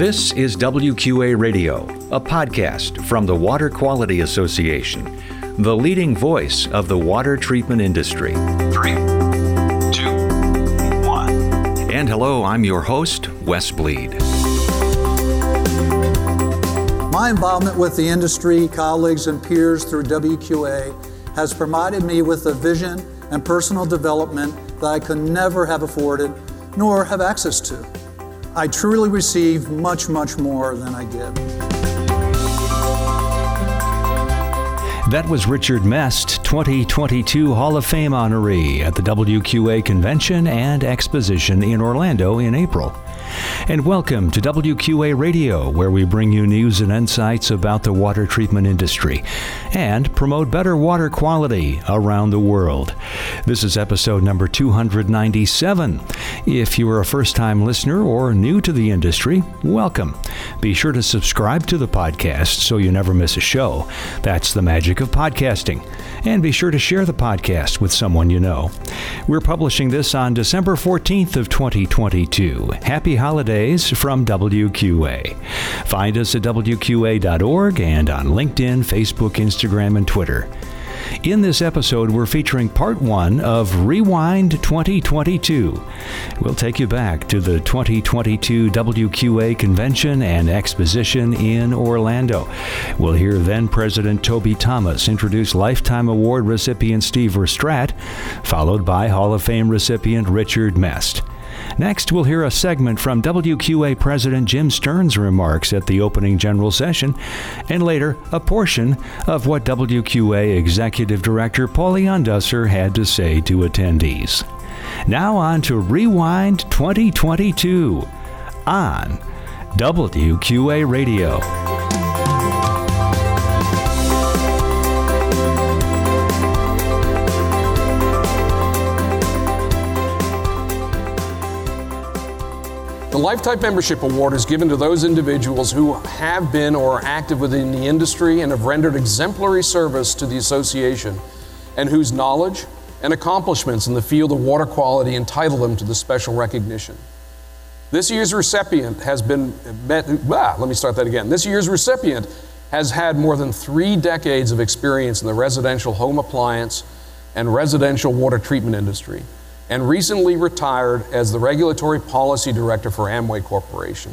This is WQA Radio, a podcast from the Water Quality Association, the leading voice of the water treatment industry. Three, two, one. And hello, I'm your host, Wes Bleed. My involvement with the industry, colleagues, and peers through WQA has provided me with a vision and personal development that I could never have afforded nor have access to. I truly receive much, much more than I give. That was Richard Mest, 2022 Hall of Fame honoree at the WQA Convention and Exposition in Orlando in April. And welcome to WQA Radio, where we bring you news and insights about the water treatment industry and promote better water quality around the world. This is episode number 297. If you are a first time listener or new to the industry, welcome. Be sure to subscribe to the podcast so you never miss a show. That's the magic of podcasting. And be sure to share the podcast with someone you know. We're publishing this on December 14th of 2022. Happy holidays from WQA. Find us at WQA.org and on LinkedIn, Facebook, Instagram, and Twitter. In this episode, we're featuring part one of Rewind 2022. We'll take you back to the 2022 WQA Convention and Exposition in Orlando. We'll hear then President Toby Thomas introduce Lifetime Award recipient Steve Verstraete, followed by Hall of Fame recipient Richard Mest. Next, we'll hear a segment from WQA President Jim Stern's remarks at the opening general session, and later, a portion of what WQA Executive Director Pauli Undesser had to say to attendees. Now, on to Rewind 2022 on WQA Radio. The Lifetime Membership Award is given to those individuals who have been or are active within the industry and have rendered exemplary service to the association, and whose knowledge and accomplishments in the field of water quality entitle them to the special recognition. This year's recipient has been met, ah, let me start that again. This year's recipient has had more than three decades of experience in the residential home appliance and residential water treatment industry and recently retired as the Regulatory Policy Director for Amway Corporation.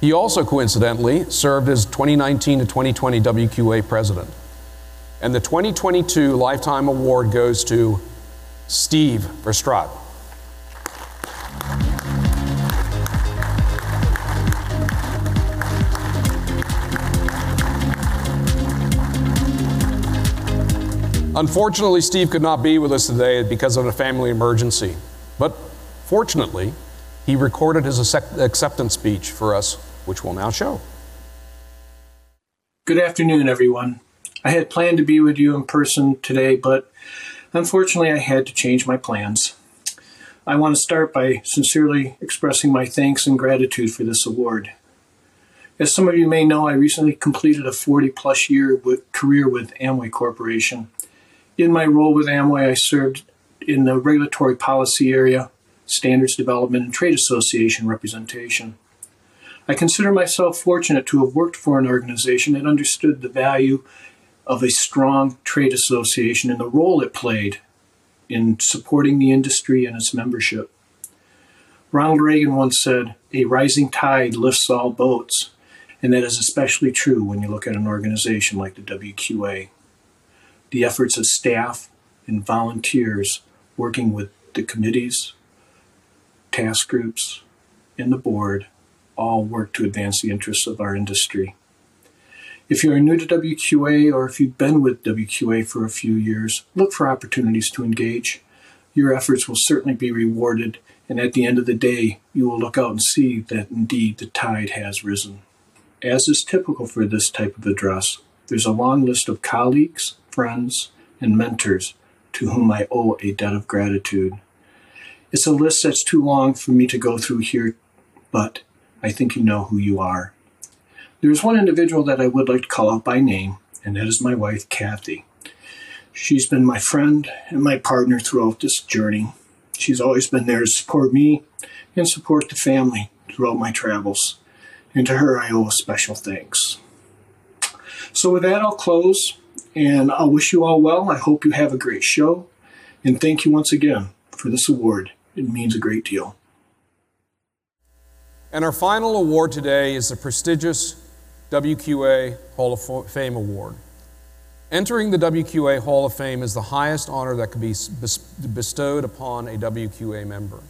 He also coincidentally served as 2019 to 2020 WQA President. And the 2022 Lifetime Award goes to Steve Verstraete. Unfortunately, Steve could not be with us today because of a family emergency. But fortunately, he recorded his acceptance speech for us, which we'll now show. Good afternoon, everyone. I had planned to be with you in person today, but unfortunately, I had to change my plans. I want to start by sincerely expressing my thanks and gratitude for this award. As some of you may know, I recently completed a 40 plus year career with Amway Corporation in my role with Amway, I served in the regulatory policy area, standards development, and trade association representation. I consider myself fortunate to have worked for an organization that understood the value of a strong trade association and the role it played in supporting the industry and its membership. Ronald Reagan once said, A rising tide lifts all boats, and that is especially true when you look at an organization like the WQA the efforts of staff and volunteers working with the committees, task groups, and the board all work to advance the interests of our industry. If you are new to WQA or if you've been with WQA for a few years, look for opportunities to engage. Your efforts will certainly be rewarded, and at the end of the day, you will look out and see that indeed the tide has risen. As is typical for this type of address, there's a long list of colleagues, friends, and mentors to whom I owe a debt of gratitude. It's a list that's too long for me to go through here, but I think you know who you are. There is one individual that I would like to call out by name, and that is my wife, Kathy. She's been my friend and my partner throughout this journey. She's always been there to support me and support the family throughout my travels. and to her I owe a special thanks. So, with that, I'll close and I'll wish you all well. I hope you have a great show. And thank you once again for this award. It means a great deal. And our final award today is the prestigious WQA Hall of Fame Award. Entering the WQA Hall of Fame is the highest honor that can be bestowed upon a WQA member.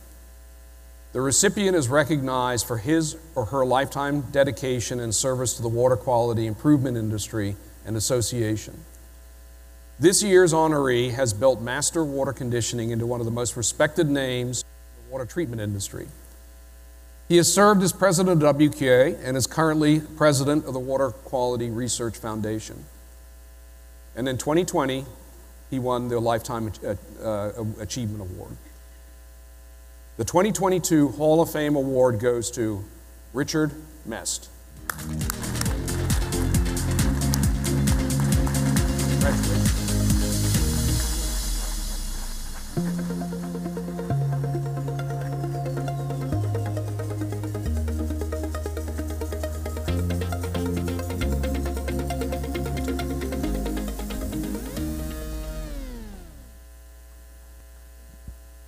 The recipient is recognized for his or her lifetime dedication and service to the water quality improvement industry and association. This year's honoree has built master water conditioning into one of the most respected names in the water treatment industry. He has served as president of WQA and is currently president of the Water Quality Research Foundation. And in 2020, he won the Lifetime uh, Achievement Award. The 2022 Hall of Fame Award goes to Richard Mest.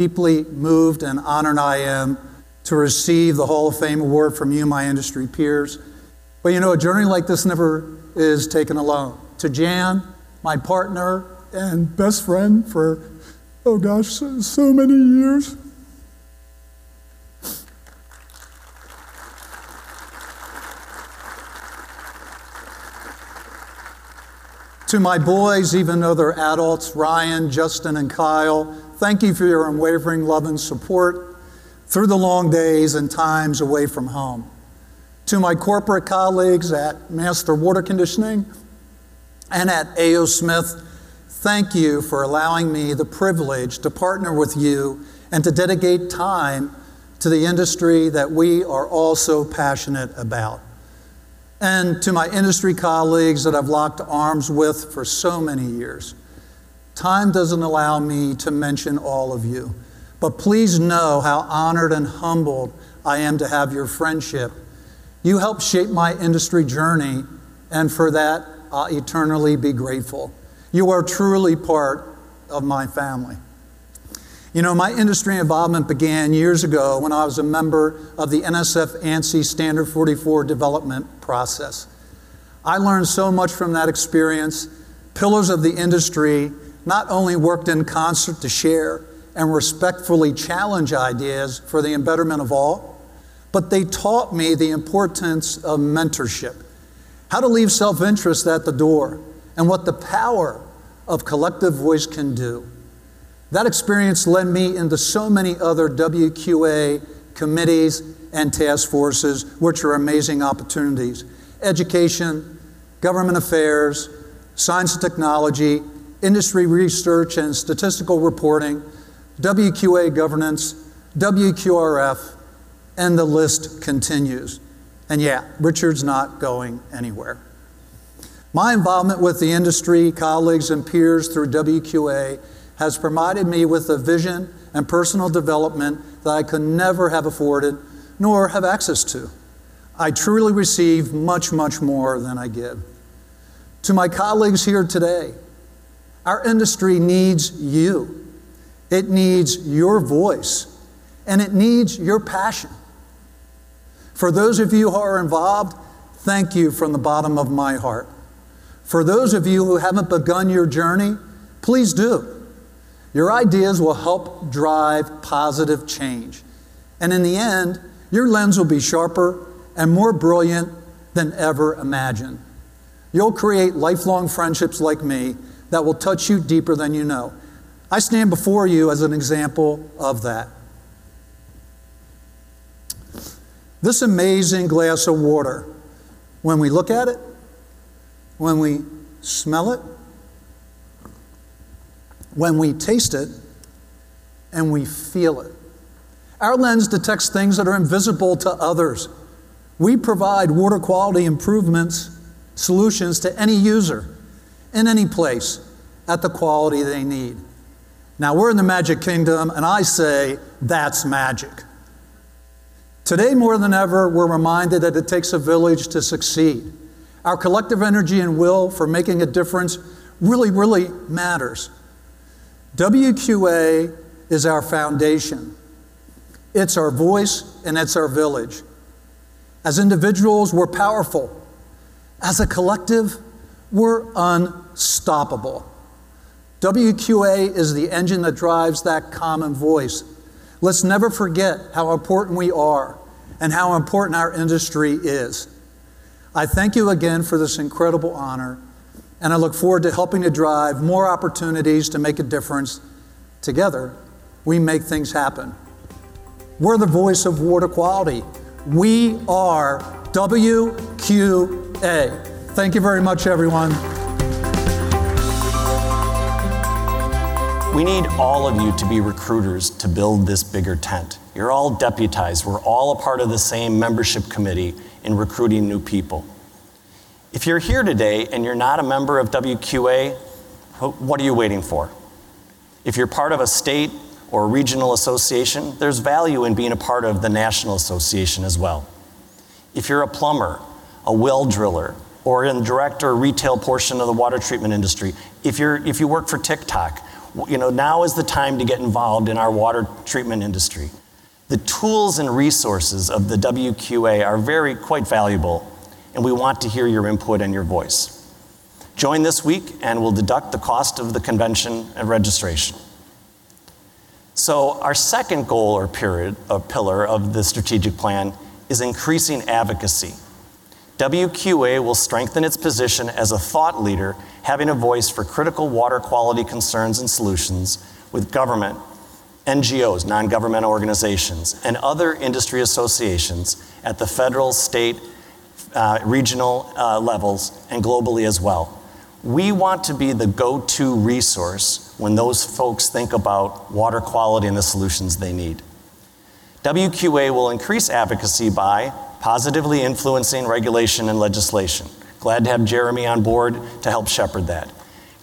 Deeply moved and honored I am to receive the Hall of Fame award from you, my industry peers. But you know, a journey like this never is taken alone. To Jan, my partner and best friend for, oh gosh, so, many years. To my boys, even though they're adults, Ryan, Justin, and Kyle, Thank you for your unwavering love and support through the long days and times away from home. To my corporate colleagues at Master Water Conditioning and at A.O. Smith, thank you for allowing me the privilege to partner with you and to dedicate time to the industry that we are all so passionate about. And to my industry colleagues that I've locked arms with for so many years. Time doesn't allow me to mention all of you, but please know how honored and humbled I am to have your friendship. You helped shape my industry journey, and for that, I'll eternally be grateful. You are truly part of my family. You know, my industry involvement began years ago when I was a member of the NSF ANSI Standard 44 development process. I learned so much from that experience. Pillars of the industry not only worked in concert to share and respectfully challenge ideas for the embetterment of all, but they taught me the importance of mentorship, how to leave self interest at the door, and what the power of collective voice can do. That experience led me into so many other WQA committees and task forces, which are amazing opportunities education, government affairs, science and technology, industry research and statistical reporting, WQA governance, WQRF, and the list continues. And yeah, Richard's not going anywhere. My involvement with the industry, colleagues, and peers through WQA has provided me with a vision and personal development that I could never have afforded nor have access to. I truly receive much, much more than I give. To my colleagues here today, our industry needs you. It needs your voice and it needs your passion. For those of you who are involved, thank you from the bottom of my heart. For those of you who haven't begun your journey, please do. Your ideas will help drive positive change. And in the end, your lens will be sharper and more brilliant than ever imagined. You'll create lifelong friendships like me that will touch you deeper than you know. I stand before you as an example of that. This amazing glass of water, when we look at it, when we smell it, when we taste it, and we feel it. Our lens detects things that are invisible to others. We provide water quality improvements, solutions to any user in any place at the quality they need. Now, we're in the magic kingdom, and I say that's magic. Today, more than ever, we're reminded that it takes a village to succeed. Our collective energy and will for making a difference really, really matters. WQA is our foundation. It's our voice and it's our village. As individuals, we're powerful. As a collective, we're unstoppable. WQA is the engine that drives that common voice. Let's never forget how important we are and how important our industry is. I thank you again for this incredible honor, and I look forward to helping to drive more opportunities to make a difference. Together, we make things happen. We're the voice of water quality. We are WQA. Thank you very much, everyone. We need all of you to be recruiters to build this bigger tent. You're all deputized. We're all a part of the same membership committee in recruiting new people. If you're here today and you're not a member of WQA, what are you waiting for? If you're part of a state or a regional association, there's value in being a part of the national association as well. If you're a plumber, a well driller, or in direct or retail portion of the water treatment industry, if, you're, if you work for TikTok, you know, now is the time to get involved in our water treatment industry. The tools and resources of the WQA are very quite valuable, and we want to hear your input and your voice. Join this week, and we'll deduct the cost of the convention and registration. So, our second goal or period, or pillar of the strategic plan is increasing advocacy. WQA will strengthen its position as a thought leader having a voice for critical water quality concerns and solutions with government, NGOs, non governmental organizations, and other industry associations at the federal, state, uh, regional uh, levels, and globally as well. We want to be the go to resource when those folks think about water quality and the solutions they need. WQA will increase advocacy by positively influencing regulation and legislation Glad to have Jeremy on board to help shepherd that.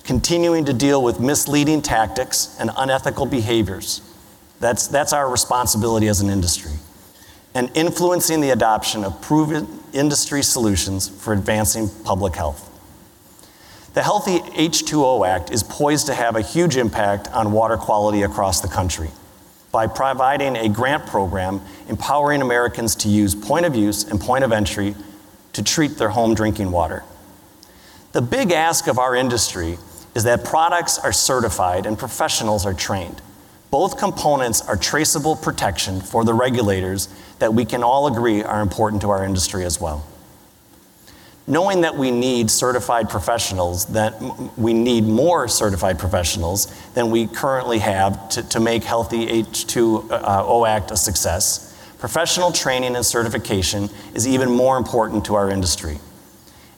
Continuing to deal with misleading tactics and unethical behaviors. That's, that's our responsibility as an industry. And influencing the adoption of proven industry solutions for advancing public health. The Healthy H2O Act is poised to have a huge impact on water quality across the country by providing a grant program empowering Americans to use point of use and point of entry to treat their home drinking water. The big ask of our industry is that products are certified and professionals are trained. Both components are traceable protection for the regulators that we can all agree are important to our industry as well. Knowing that we need certified professionals, that we need more certified professionals than we currently have to, to make Healthy H2O uh, Act a success, professional training and certification is even more important to our industry.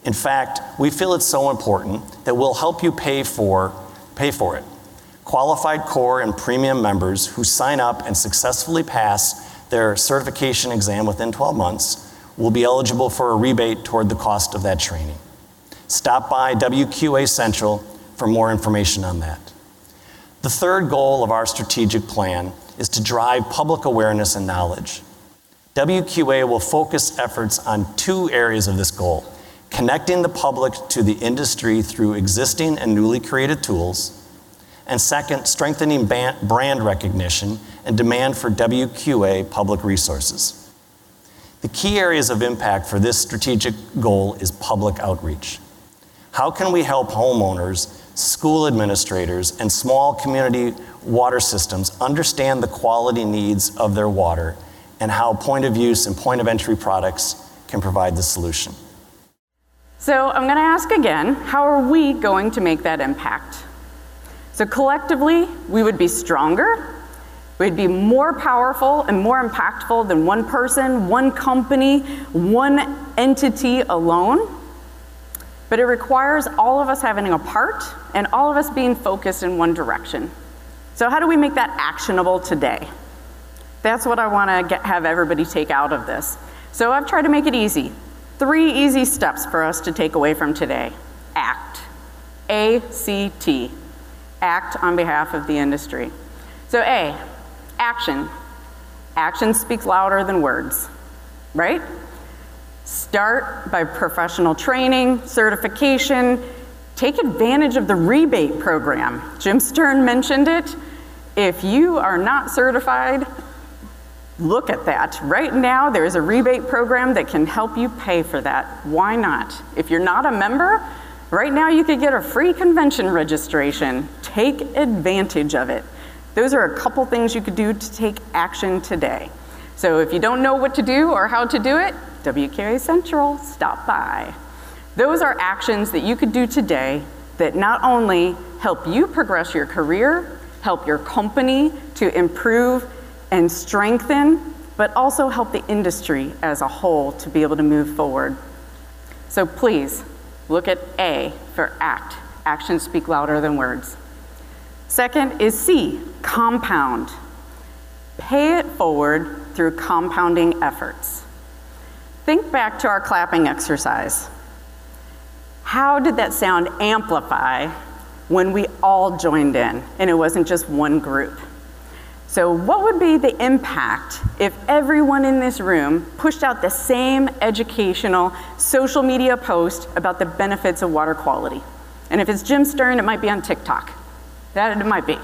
In fact, we feel it's so important that we'll help you pay for, pay for it. Qualified core and premium members who sign up and successfully pass their certification exam within 12 months will be eligible for a rebate toward the cost of that training. Stop by WQA Central for more information on that. The third goal of our strategic plan is to drive public awareness and knowledge. WQA will focus efforts on two areas of this goal connecting the public to the industry through existing and newly created tools, and second, strengthening brand recognition and demand for WQA public resources. The key areas of impact for this strategic goal is public outreach. How can we help homeowners, school administrators, and small community water systems understand the quality needs of their water and how point of use and point of entry products can provide the solution. So I'm going to ask again how are we going to make that impact? So collectively, we would be stronger, we'd be more powerful and more impactful than one person, one company, one entity alone. But it requires all of us having a part and all of us being focused in one direction. So, how do we make that actionable today? That's what I want to have everybody take out of this. So I've tried to make it easy. Three easy steps for us to take away from today. Act. A C T. Act on behalf of the industry. So, A, action. Action speaks louder than words. right? Start by professional training, certification, take advantage of the rebate program. Jim Stern mentioned it. If you are not certified, look at that. Right now, there's a rebate program that can help you pay for that. Why not? If you're not a member, right now you could get a free convention registration. Take advantage of it. Those are a couple things you could do to take action today. So if you don't know what to do or how to do it, WQA Central, stop by. Those are actions that you could do today that not only help you progress your career, help your company to improve and strengthen, but also help the industry as a whole to be able to move forward. So please look at A for act. Actions speak louder than words. Second is C, compound. Pay it forward through compounding efforts. Think back to our clapping exercise. How did that sound amplify when we all joined in and it wasn't just one group? So, what would be the impact if everyone in this room pushed out the same educational social media post about the benefits of water quality? And if it's Jim Stern, it might be on TikTok. That it might be.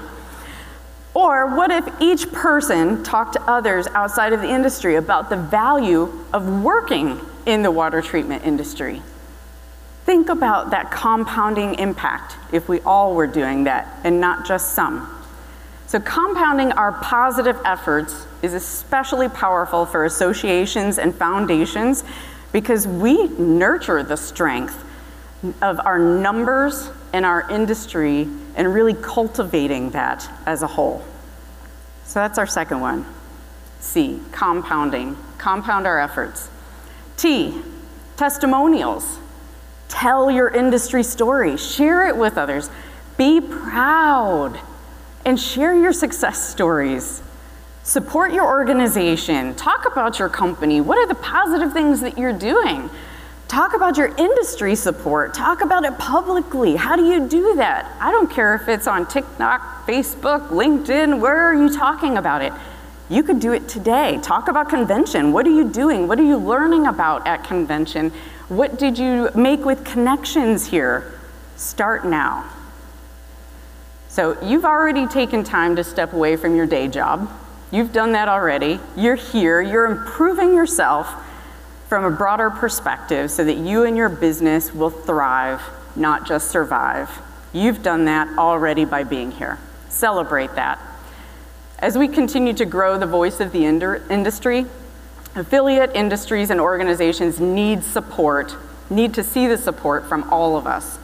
Or what if each person talked to others outside of the industry about the value of working in the water treatment industry? Think about that compounding impact if we all were doing that and not just some. So, compounding our positive efforts is especially powerful for associations and foundations because we nurture the strength of our numbers and our industry and really cultivating that as a whole. So, that's our second one. C, compounding. Compound our efforts. T, testimonials. Tell your industry story, share it with others. Be proud and share your success stories. Support your organization. Talk about your company. What are the positive things that you're doing? Talk about your industry support. Talk about it publicly. How do you do that? I don't care if it's on TikTok, Facebook, LinkedIn, where are you talking about it? You could do it today. Talk about convention. What are you doing? What are you learning about at convention? What did you make with connections here? Start now. So you've already taken time to step away from your day job. You've done that already. You're here. You're improving yourself from a broader perspective so that you and your business will thrive, not just survive. You've done that already by being here. Celebrate that. As we continue to grow the voice of the industry, affiliate industries and organizations need support, need to see the support from all of us.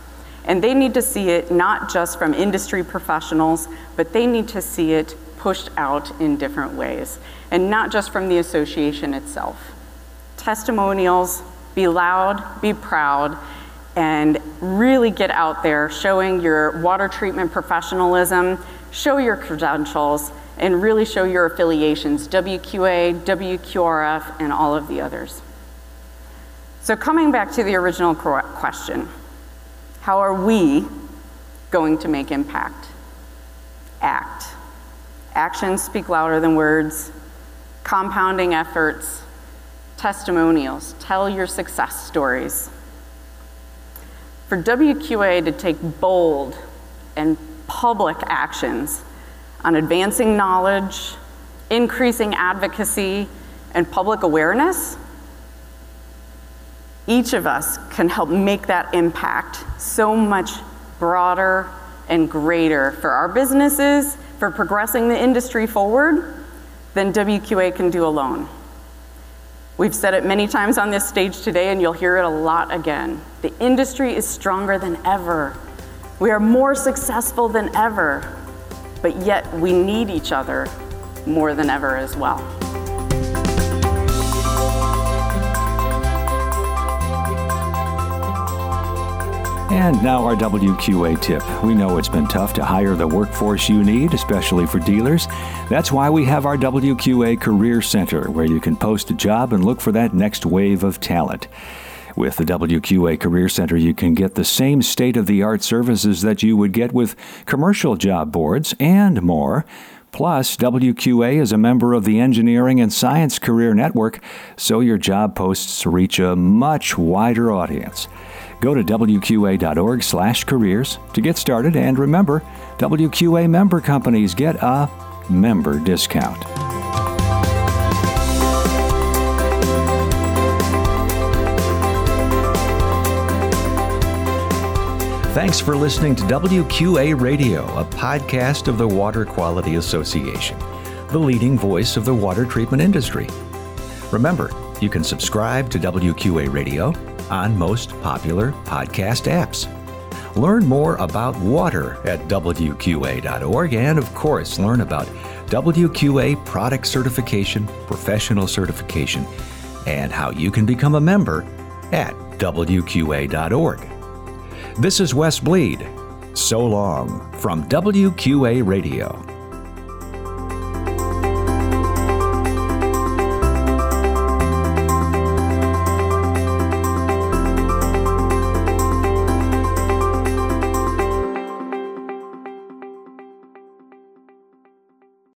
And they need to see it not just from industry professionals, but they need to see it pushed out in different ways, and not just from the association itself. Testimonials, be loud, be proud, and really get out there showing your water treatment professionalism, show your credentials, and really show your affiliations WQA, WQRF, and all of the others. So, coming back to the original question how are we going to make impact? Act. Actions speak louder than words. Compounding efforts, testimonials, tell your success stories. For WQA to take bold and public actions on advancing knowledge, increasing advocacy, and public awareness, each of us can help make that impact so much broader and greater for our businesses, for progressing the industry forward, than WQA can do alone. We've said it many times on this stage today, and you'll hear it a lot again. The industry is stronger than ever. We are more successful than ever, but yet we need each other more than ever as well. And now our WQA tip. We know it's been tough to hire the workforce you need, especially for dealers. That's why we have our WQA Career Center, where you can post a job and look for that next wave of talent. With the WQA Career Center, you can get the same state of the art services that you would get with commercial job boards and more Plus, WQA is a member of the Engineering and Science Career Network, so your job posts reach a much wider audience. Go to wqa.org/careers to get started and remember, WQA member companies get a member discount. Thanks for listening to WQA Radio, a podcast of the Water Quality Association, the leading voice of the water treatment industry. Remember, you can subscribe to WQA Radio on most popular podcast apps. Learn more about water at WQA.org and, of course, learn about WQA product certification, professional certification, and how you can become a member at WQA.org. This is Wes Bleed. So long from WQA Radio.